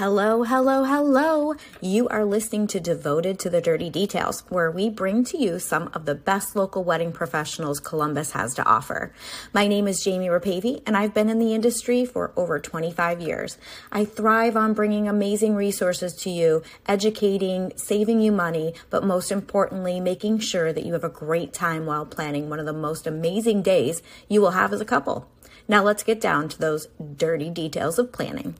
Hello, hello, hello. You are listening to Devoted to the Dirty Details, where we bring to you some of the best local wedding professionals Columbus has to offer. My name is Jamie Rapavy, and I've been in the industry for over 25 years. I thrive on bringing amazing resources to you, educating, saving you money, but most importantly, making sure that you have a great time while planning one of the most amazing days you will have as a couple. Now let's get down to those dirty details of planning.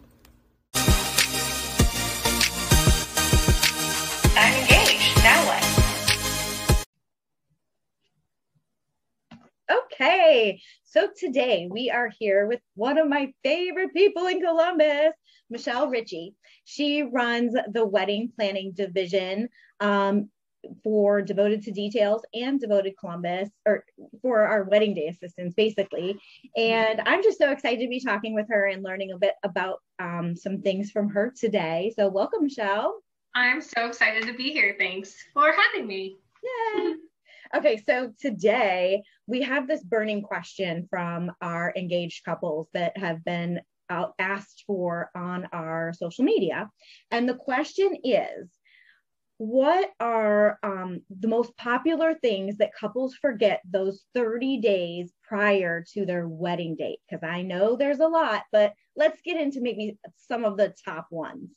Okay, so today we are here with one of my favorite people in Columbus, Michelle Ritchie. She runs the wedding planning division um, for Devoted to Details and Devoted Columbus, or for our wedding day assistants, basically. And I'm just so excited to be talking with her and learning a bit about um, some things from her today. So, welcome, Michelle. I'm so excited to be here. Thanks for having me. Yay. Okay, so today we have this burning question from our engaged couples that have been uh, asked for on our social media. And the question is What are um, the most popular things that couples forget those 30 days prior to their wedding date? Because I know there's a lot, but let's get into maybe some of the top ones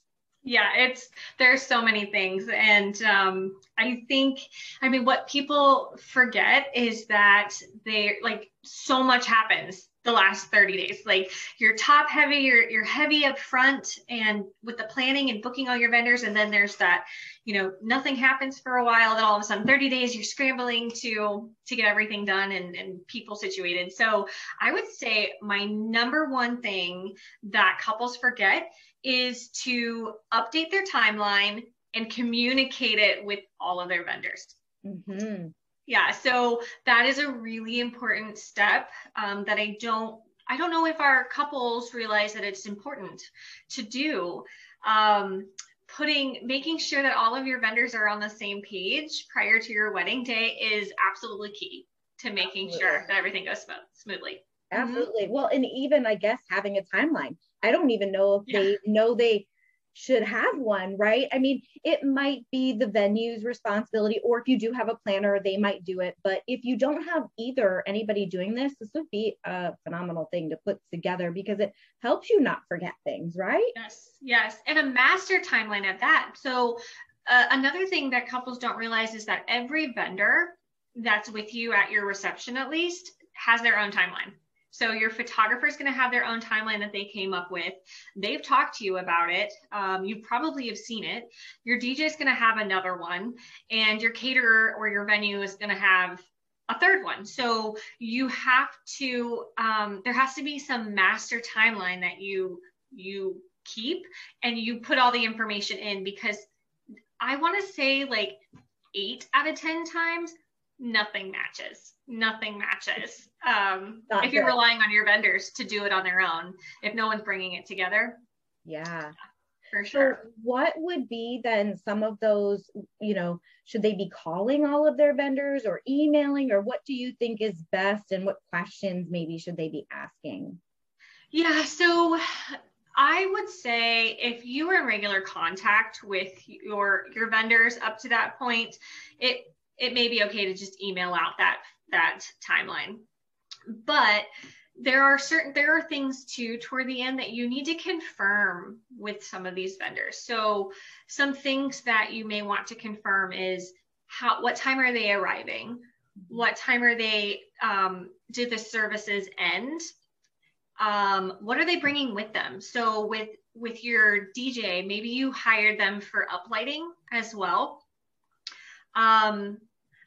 yeah it's there's so many things. And um, i think i mean what people forget is that they like so much happens the last 30 days like you're top heavy you're, you're heavy up front and with the planning and booking all your vendors and then there's that you know nothing happens for a while then all of a sudden 30 days you're scrambling to to get everything done and, and people situated so i would say my number one thing that couples forget is to update their timeline and communicate it with all of their vendors. Mm-hmm. Yeah, so that is a really important step um, that I don't I don't know if our couples realize that it's important to do. Um, putting making sure that all of your vendors are on the same page prior to your wedding day is absolutely key to making absolutely. sure that everything goes smooth, smoothly. Absolutely. Mm-hmm. Well, and even I guess having a timeline. I don't even know if yeah. they know they should have one, right? I mean, it might be the venue's responsibility, or if you do have a planner, they might do it. But if you don't have either anybody doing this, this would be a phenomenal thing to put together because it helps you not forget things, right? Yes, yes. And a master timeline at that. So, uh, another thing that couples don't realize is that every vendor that's with you at your reception, at least, has their own timeline. So your photographer is going to have their own timeline that they came up with. They've talked to you about it. Um, you probably have seen it. Your DJ is going to have another one, and your caterer or your venue is going to have a third one. So you have to. Um, there has to be some master timeline that you you keep, and you put all the information in because I want to say like eight out of ten times nothing matches. Nothing matches. Um, if you're relying on your vendors to do it on their own, if no one's bringing it together. Yeah. For sure. So what would be then some of those, you know, should they be calling all of their vendors or emailing, or what do you think is best and what questions maybe should they be asking? Yeah. So I would say if you were in regular contact with your your vendors up to that point, it it may be okay to just email out that that timeline. But there are certain there are things too toward the end that you need to confirm with some of these vendors. So some things that you may want to confirm is how what time are they arriving? What time are they um, did the services end? Um, what are they bringing with them? So with with your DJ, maybe you hired them for uplighting as well um,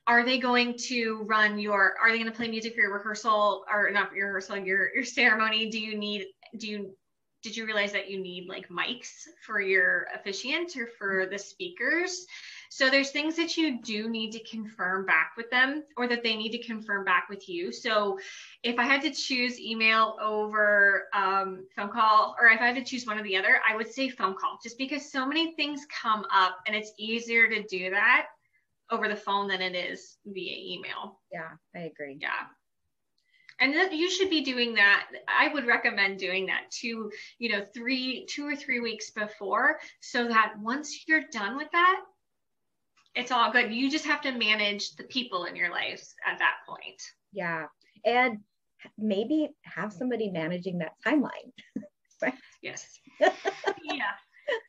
are they going to run your are they going to play music for your rehearsal or not your rehearsal your your ceremony? Do you need do you did you realize that you need like mics for your officiant or for the speakers? So there's things that you do need to confirm back with them or that they need to confirm back with you. So if i had to choose email over um, phone call or if i had to choose one or the other i would say phone call just because so many things come up and it's easier to do that over the phone than it is via email. Yeah, I agree. Yeah. and that you should be doing that. I would recommend doing that two you know three two or three weeks before so that once you're done with that it's all good. You just have to manage the people in your life at that point. Yeah. And maybe have somebody managing that timeline. Right yes. Yeah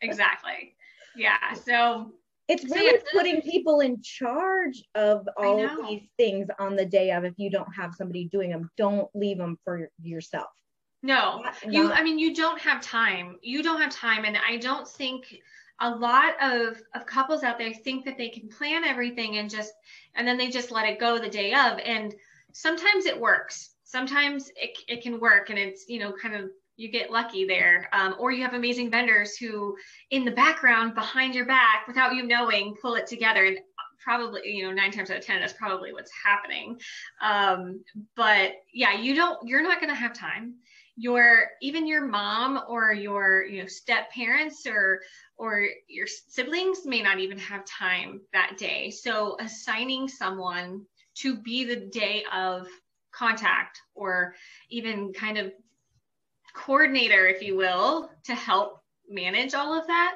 exactly. Yeah so it's really putting people in charge of all of these things on the day of if you don't have somebody doing them don't leave them for yourself. No. You i mean you don't have time. You don't have time and i don't think a lot of, of couples out there think that they can plan everything and just and then they just let it go the day of and sometimes it works. Sometimes it, it can work and it's you know kind of you get lucky there. Um, or you have amazing vendors who, in the background, behind your back, without you knowing, pull it together. And probably, you know, nine times out of 10, that's probably what's happening. Um, but yeah, you don't, you're not going to have time. Your, even your mom or your, you know, step parents or, or your siblings may not even have time that day. So assigning someone to be the day of contact or even kind of coordinator, if you will, to help manage all of that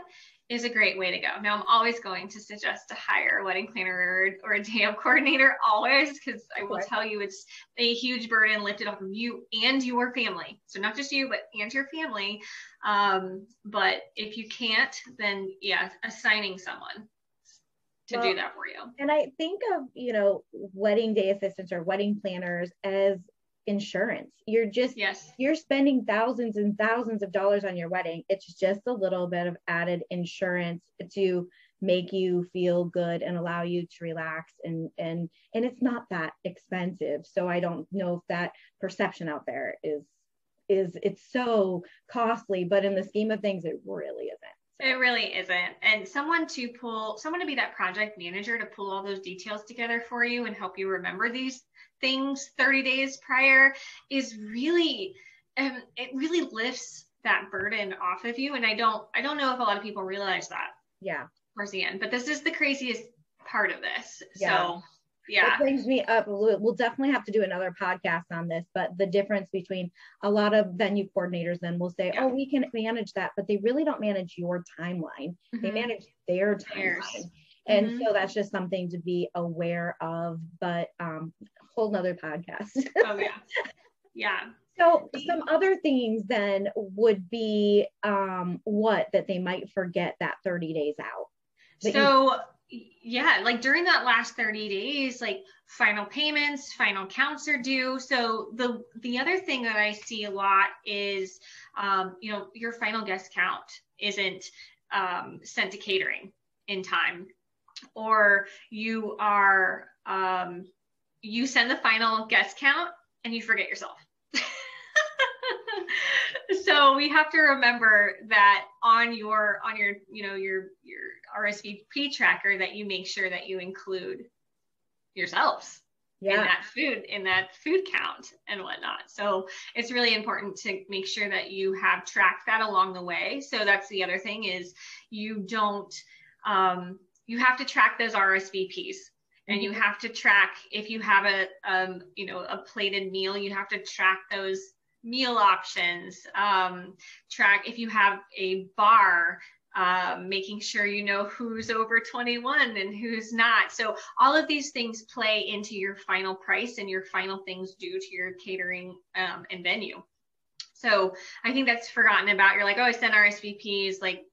is a great way to go. Now, I'm always going to suggest to hire a wedding planner or, or a day of coordinator, always, because I will tell you it's a huge burden lifted off of you and your family. So, not just you, but and your family. Um, but if you can't, then yeah, assigning someone to well, do that for you. And I think of, you know, wedding day assistants or wedding planners as insurance. You're just yes. you're spending thousands and thousands of dollars on your wedding. It's just a little bit of added insurance to make you feel good and allow you to relax and and and it's not that expensive. So I don't know if that perception out there is is it's so costly, but in the scheme of things it really isn't. It really isn't. And someone to pull, someone to be that project manager to pull all those details together for you and help you remember these things 30 days prior is really um, it really lifts that burden off of you and i don't i don't know if a lot of people realize that yeah towards the end but this is the craziest part of this yeah. so yeah it brings me up we'll definitely have to do another podcast on this but the difference between a lot of venue coordinators then will say yeah. oh we can manage that but they really don't manage your timeline mm-hmm. they manage their timeline and mm-hmm. so that's just something to be aware of but um whole nother podcast. oh yeah. Yeah. So some other things then would be um, what that they might forget that 30 days out. So you- yeah, like during that last 30 days, like final payments, final counts are due. So the the other thing that I see a lot is um, you know, your final guest count isn't um, sent to catering in time or you are um, you send the final guest count and you forget yourself. So we have to remember that on your on your you know your your RSVP tracker that you make sure that you include yourselves yeah. in that food in that food count and whatnot. So it's really important to make sure that you have tracked that along the way. So that's the other thing is you don't um, you have to track those RSVPs and you mm-hmm. have to track if you have a um, you know a plated meal you have to track those meal options um, track if you have a bar um, making sure you know who's over 21 and who's not. So all of these things play into your final price and your final things due to your catering um, and venue. So i think that's forgotten about. You're like oh i sent rsvps like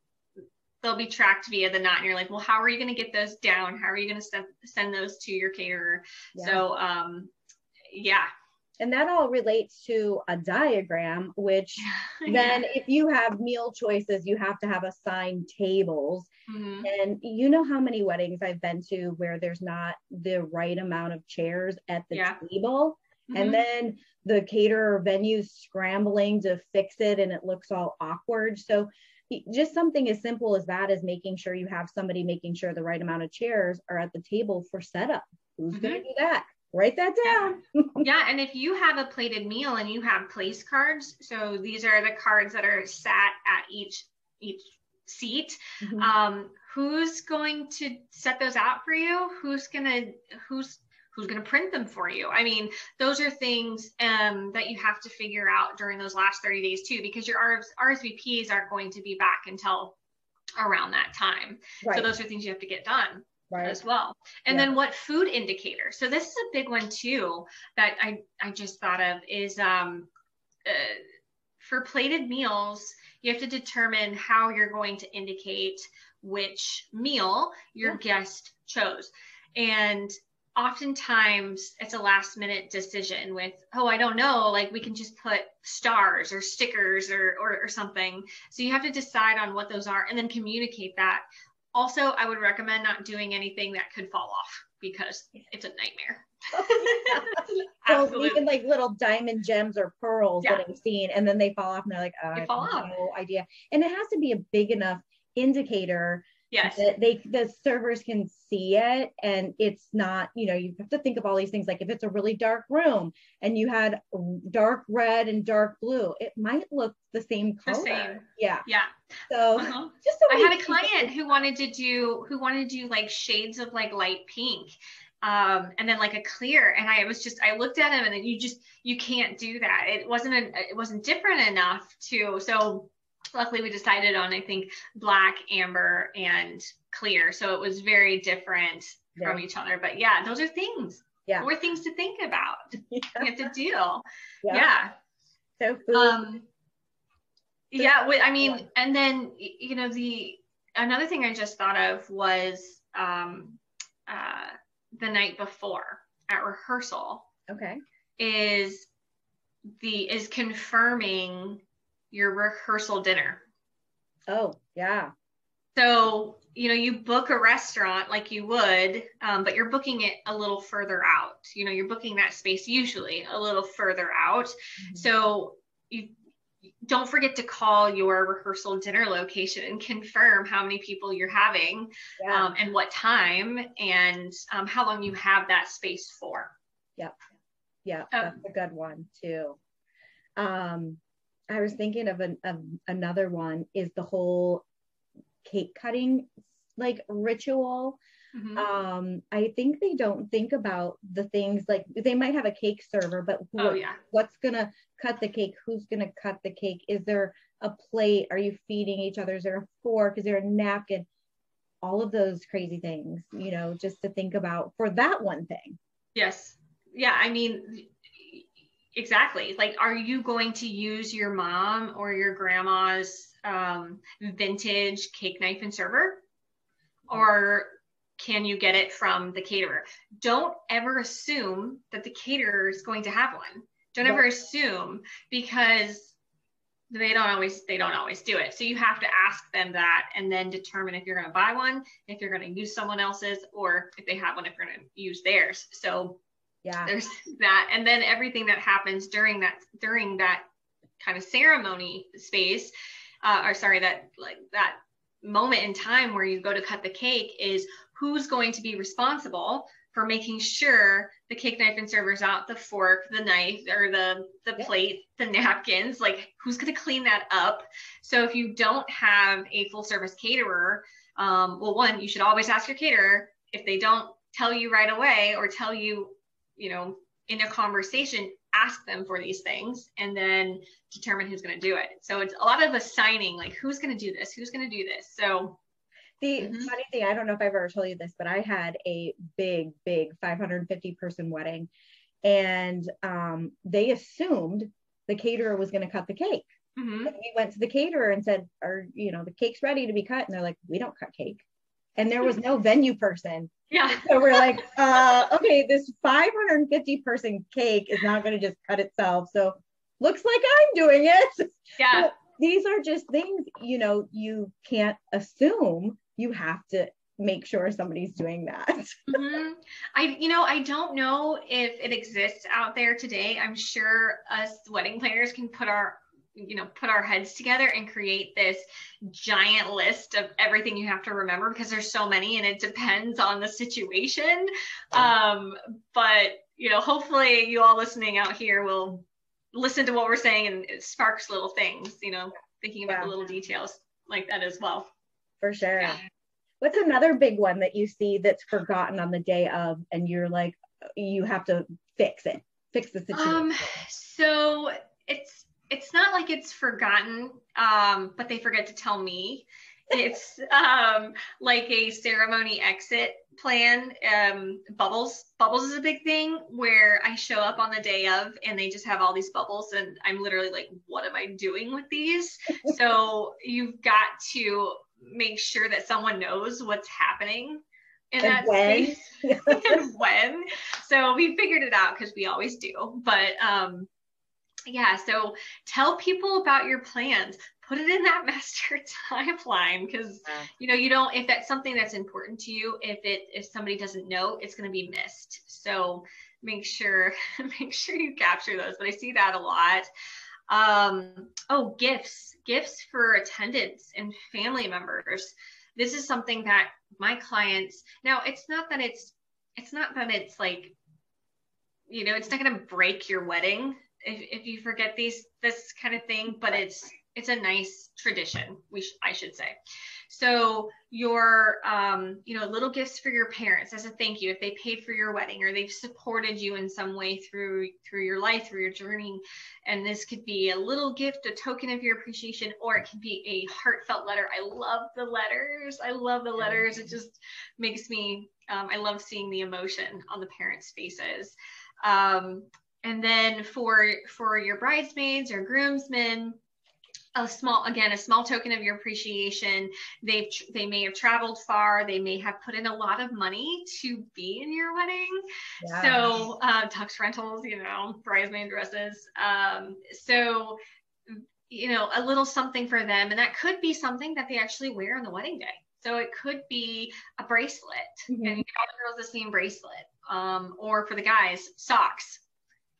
they'll be tracked via the knot and you're like well how are you going to get those down? How are you going to send, send those to your caterer? Yeah. so um yeah and that all relates to a diagram which then if you have meal choices you have to have assigned tables mm-hmm. and you know how many weddings i've been to where there's not the right amount of chairs at the yeah. table mm-hmm. and then the caterer venues scrambling to fix it and it looks all awkward so just something as simple as that is making sure you have somebody making sure the right amount of chairs are at the table for setup. Who's mm-hmm. going to do that? Write that down. yeah. yeah. And if you have a plated meal and you have place cards, so these are the cards that are sat at each each seat. Mm-hmm. Um, who's going to set those out for you? Who's gonna who's who's going to print them for you i mean those are things um, that you have to figure out during those last 30 days too because your rsvps aren't going to be back until around that time right. so those are things you have to get done right. as well and yeah. then what food indicator so this is a big one too that i i just thought of is um uh, for plated meals you have to determine how you're going to indicate which meal your yeah. guest chose and oftentimes it's a last minute decision with oh i don't know like we can just put stars or stickers or, or, or something so you have to decide on what those are and then communicate that also i would recommend not doing anything that could fall off because it's a nightmare so even like little diamond gems or pearls yeah. that I've seen, and then they fall off, and they're like, oh, they I have no idea. And it has to be a big enough indicator yes. That they the servers can see it and it's not you know you have to think of all these things like if it's a really dark room and you had dark red and dark blue it might look the same color. the same. yeah. Yeah. So uh-huh. just so i had a client who wanted to do who wanted to do like shades of like light pink um, and then like a clear and i was just i looked at him and then you just you can't do that. It wasn't an, it wasn't different enough to so luckily we decided on i think black amber and clear. So it was very different yeah. from each other. But yeah those are things. Yeah. More things to think about. Yeah. you have to deal. Yeah, yeah. so um yeah i mean and then you know the another thing i just thought of was um uh the night before at rehearsal okay. is the is confirming your rehearsal dinner. Oh, yeah. So, you know, you book a restaurant like you would, um, but you're booking it a little further out. You know, you're booking that space usually a little further out. Mm-hmm. So, you don't forget to call your rehearsal dinner location and confirm how many people you're having yeah. um, and what time and um, how long you have that space for. Yep. Yeah, that's a good one too. Um, I was thinking of, an, of another one is the whole cake cutting like ritual. Mm-hmm. Um, I think they don't think about the things like they might have a cake server, but oh, yeah. what's gonna cut the cake? Who's gonna cut the cake? Is there a plate? Are you feeding each other? Is there a fork? Is there a napkin? All of those crazy things, you know, just to think about for that one thing. Yes. Yeah. I mean, exactly. Like are you going to use your mom or your grandma's um, vintage cake knife and server? Or can you get it from the caterer? Don't ever assume that the caterer is going to have one. Don't ever assume because they don't always they don't always do it. So you have to ask them that and then determine if you're going to buy one if you're going to use someone else's or if they have one if you're going to use theirs. So yeah. There's that and then everything that happens during that during that kind of ceremony space uh, or sorry that like that moment in time where you go to cut the cake is who's going to be responsible for making sure the cake knife and servers out the fork the knife or the the yeah. plate the napkins like who's going to clean that up? So if you don't have a full service caterer um, well one you should always ask your caterer. If they don't tell you right away or tell you you know, in a conversation, ask them for these things and then determine who's going to do it. So it's a lot of assigning, like who's going to do this, who's going to do this. So the mm-hmm. funny thing, I don't know if I've ever told you this, but I had a big, big 550 person wedding, and um, they assumed the caterer was going to cut the cake. Mm-hmm. we went to the caterer and said, "Are you know the cake's ready to be cut?" And they're like, "We don't cut cake." And there was no venue person yeah. So we're like, uh, okay, this 550 person cake is not going to just cut itself. So looks like I'm doing it. Yeah. But these are just things, you know, you can't assume you have to make sure somebody's doing that. mm-hmm. I, you know, I don't know if it exists out there today. I'm sure us wedding planners can put our you know put our heads together and create this giant list of everything you have to remember because there's so many and it depends on the situation um, but you know hopefully you all listening out here will listen to what we're saying and it sparks little things you know thinking about yeah. the little details like that as well for sure yeah. what's another big one that you see that's forgotten on the day of and you're like you have to fix it, fix the situation? Um, so it's it's not like it's forgotten, um, but they forget to tell me. It's um, like a ceremony exit plan. Um, bubbles, bubbles is a big thing where I show up on the day of and they just have all these bubbles, and I'm literally like, what am I doing with these? so you've got to make sure that someone knows what's happening in and that when. space and when. So we figured it out because we always do. But um, yeah, so tell people about your plans. Put it in that master timeline because you know you don't if that's something that's important to you. If it if somebody doesn't know, it's going to be missed. So make sure make sure you capture those. But I see that a lot. Um, oh, gifts, gifts for attendants and family members. This is something that my clients now. It's not that it's it's not that it's like you know it's not going to break your wedding if, if you forget these this kind of thing but it's it's a nice tradition we sh- i should say. So your um, you know little gifts for your parents as a thank you if they paid for your wedding or they've supported you in some way through through your life through your journey and this could be a little gift a token of your appreciation or it can be a heartfelt letter. I love the letters. I love the letters. It just makes me um, i love seeing the emotion on the parents faces. Um, and then for for your bridesmaids or groomsmen a small again a small token of your appreciation they've they may have traveled far they may have put in a lot of money to be in your wedding. Yeah. so uh, tux rentals you know bridesmaid dresses. Um, so you know a little something for them and that could be something that they actually wear on the wedding day. So it could be a bracelet. Mm-hmm. and you all the girls the same bracelet um, or for the guys socks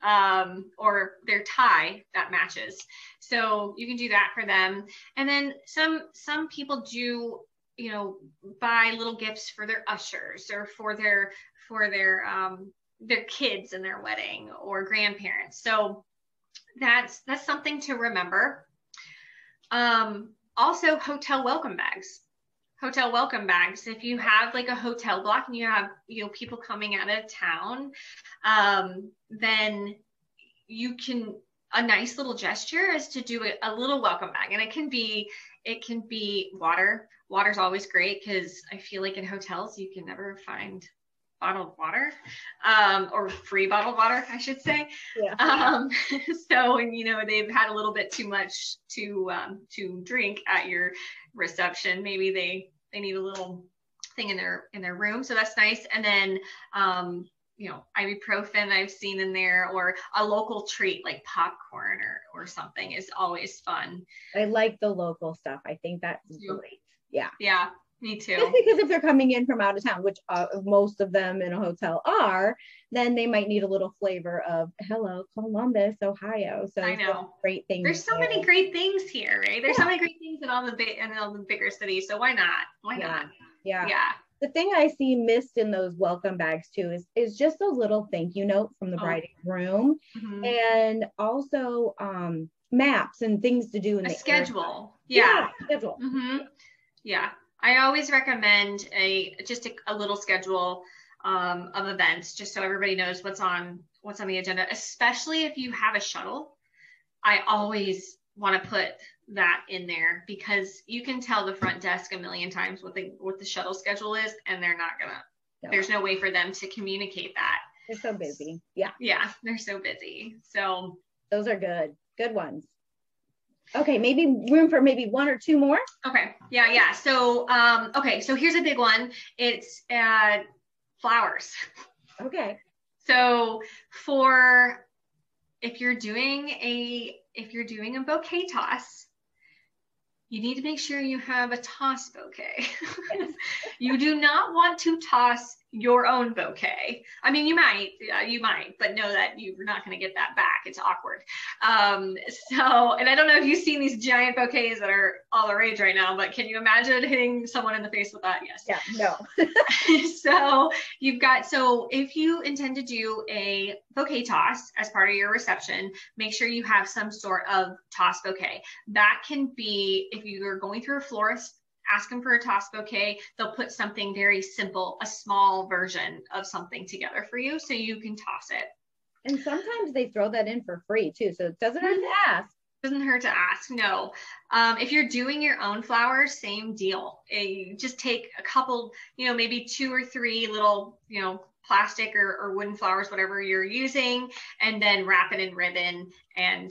um, or their tie that matches. So you can do that for them. And then some some people do, you know, buy little gifts for their ushers or for their for their um, their kids in their wedding or grandparents. So that's that's something to remember. Um, also, hotel welcome bags hotel welcome bags. If you have like a hotel block and you have you know people coming out of town, um, then you can a nice little gesture is to do a, a little welcome bag, and it can be it can be water. Water's always great because I feel like in hotels you can never find bottled water um, or free bottled water i should say. Yeah. um, so and you know they've had a little bit too much to um, to drink at your reception. Maybe they they need a little thing in their in their room so that's nice. And then um, you know ibuprofen i've seen in there or a local treat like popcorn or or something is always fun. I like the local stuff. I think that's great. Yeah. Yeah me too. Just because if they're coming in from out of town, which uh, most of them in a hotel are, then they might need a little flavor of "Hello, Columbus, Ohio." So I know great things. There's so many great things here, right? There's yeah. so many great things in all the big in all the bigger cities. So why not? Why yeah. not? Yeah. Yeah. The thing I see missed in those welcome bags too is is just a little thank you note from the oh. bride and groom, mm-hmm. and also um, maps and things to do in a the schedule. Yeah. yeah. schedule. Mm-hmm. Yeah. I always recommend a just a, a little schedule um, of events, just so everybody knows what's on what's on the agenda. Especially if you have a shuttle, I always want to put that in there because you can tell the front desk a million times what the what the shuttle schedule is, and they're not gonna. No. There's no way for them to communicate that. They're so busy. Yeah. Yeah, they're so busy. So those are good. Good ones. Okay, maybe room for maybe one or two more. Okay. Yeah, yeah. So, um, okay, so here's a big one. It's uh, flowers. Okay. So for if you're doing a if you're doing a bouquet toss, you need to make sure you have a toss bouquet. You do not want to toss your own bouquet. I mean, you might, you might, but know that you're not going to get that back. It's awkward. Um, so, and I don't know if you've seen these giant bouquets that are all the rage right now, but can you imagine hitting someone in the face with that? Yes. Yeah, no. so you've got, so if you intend to do a bouquet toss as part of your reception, make sure you have some sort of toss bouquet. That can be, if you're going through a florist ask them for a toss bouquet. They'll put something very simple, a small version of something together for you so you can toss it. And sometimes they throw that in for free too. So it doesn't hurt to ask. Doesn't hurt to ask. No. Um, if you're doing your own flowers, same deal. Eh, You just take a couple, you know, maybe two or three little, you know, plastic or, or wooden flowers, whatever you're using, and then wrap it in ribbon and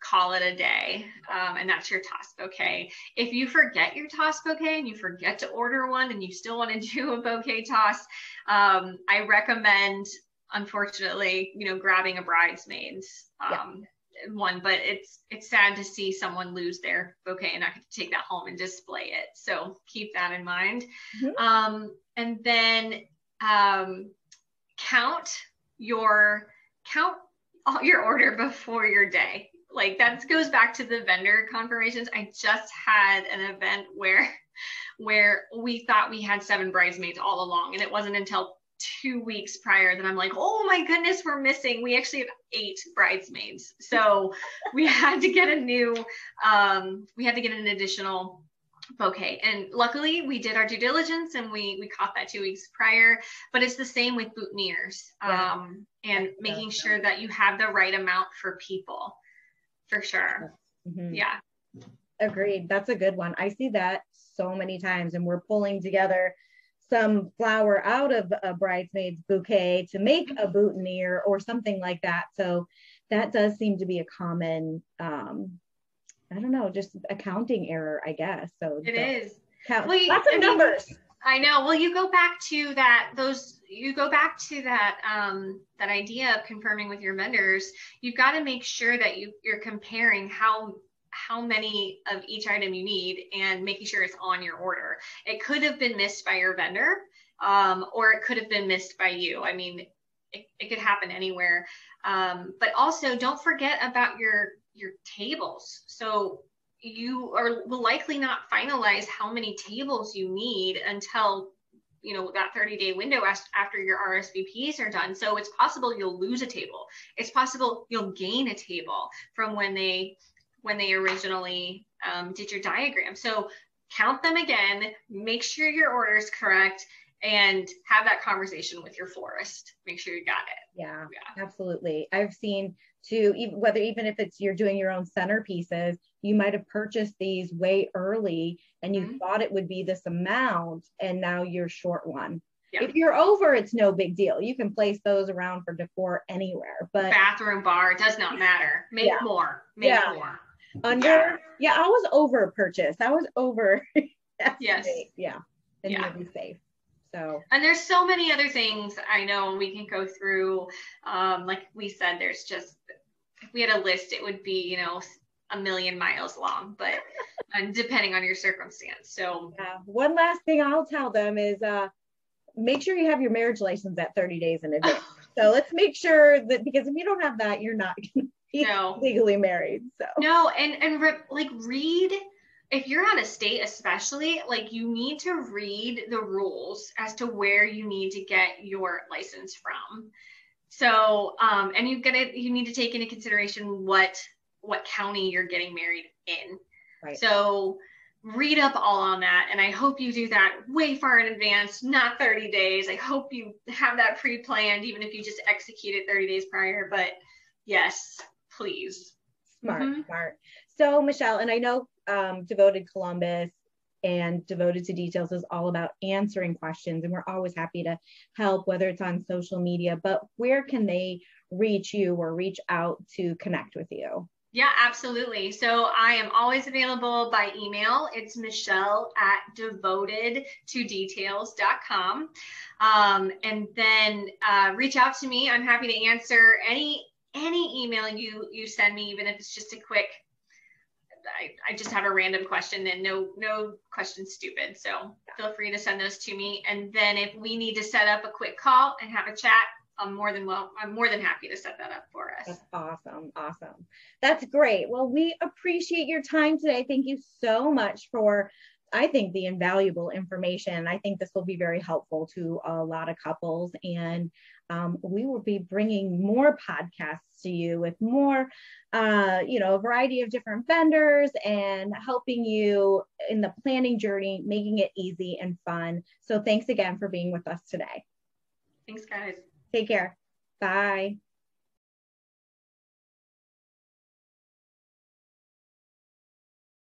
call it a day. Um, and that's your toss bouquet. If you forget your toss bouquet and you forget to order one and you still want to do a bouquet toss, um, I recommend, unfortunately, you know, grabbing a bridesmaid's um, one. But it's it's sad to see someone lose their bouquet and not get to take that home and display it. So keep that in mind. Mhm. Um, and then um, count your count all your order before your day like that goes back to the vendor confirmations. I just had an event where where we thought we had seven bridesmaids all along and it wasn't until two weeks prior that i'm like oh my goodness we're missing. We actually have eight bridesmaids. So we had to get a new um we had to get an additional bouquet. And luckily we did our due diligence and we we caught that two weeks prior. But it's the same with boutonnieres Yeah. um and making sure that you have the right amount for people for sure Mhm. yeah Agreed. That's a good one. I see that so many times, and we're pulling together some flower out of a bridesmaid's bouquet to make a boutonniere or something like that. So that does seem to be a common, um, I don't know, just accounting error, I guess. So it don't count Well, you- lots I of mean, numbers. I know. Well, you go back to that those you go back to that um that idea of confirming with your vendors. You've got to make sure that you you're comparing how how many of each item you need and making sure it's on your order. It could have been missed by your vendor um or it could have been missed by you. I mean, it, it could happen anywhere. Um, but also don't forget about your your tables. So you are will likely not finalize how many tables you need until you know that 30 day window after your RSVPs are done. So it's possible you'll lose a table. It's possible you'll gain a table from when they when they originally um, did your diagram. So count them again, make sure your order is correct, and have that conversation with your florist. Make sure you got it. Yeah, Yeah. absolutely. I've seen too, even whether even if it's you're doing your own centerpieces, you might have purchased these way early and you Mhm. thought it would be this amount, and now you're short one. Yeah. If you're over, it's no big deal. You can place those around for decor anywhere. But Bathroom bar, it does not matter. Make Yeah. more. Make Yeah. more. under, Yeah. I was over purchased. I was over. Yes. Yeah. And Yeah. you'll be safe. So And there's so many other things I know we can go through. Um, like we said, there's just if we had a list, it would be you know a million miles long, but and depending on your circumstance. So uh, one last thing I'll tell them is uh, make sure you have your marriage license at 30 days in advance. so let's make sure that because if you don't have that, you're not going to be No. legally married. So no, and and re- like read if you're out of state, especially like you need to read the rules as to where you need to get your license from. So um, and you get it. You need to take into consideration what what county you're getting married in. Right. So read up all on that. And I hope you do that way far in advance, not 30 days. I hope you have that pre planned, even if you just execute it 30 days prior. But yes, please. smart, Mhm. smart. So Michelle, and I know um, Devoted Columbus and Devoted to Details is all about answering questions, and we're always happy to help, whether it's on social media. But where can they reach you or reach out to connect with you? Yeah, absolutely. So I am always available by email. It's Michelle at devotedtodetails.com. Um, and then uh, reach out to me. I'm happy to answer any any email you you send me, even if it's just a quick. I, I just have a random question and no no questions stupid. So feel free to send those to me. And then if we need to set up a quick call and have a chat, I'm more than well, I'm more than happy to set that up for us. That's awesome. Awesome. That's great. Well, we appreciate your time today. Thank you so much for I think the invaluable information. I think this will be very helpful to a lot of couples, and um, we will be bringing more podcasts to you with more, uh, you know, a variety of different vendors and helping you in the planning journey, making it easy and fun. So thanks again for being with us today. Thanks, guys. Take care. Bye.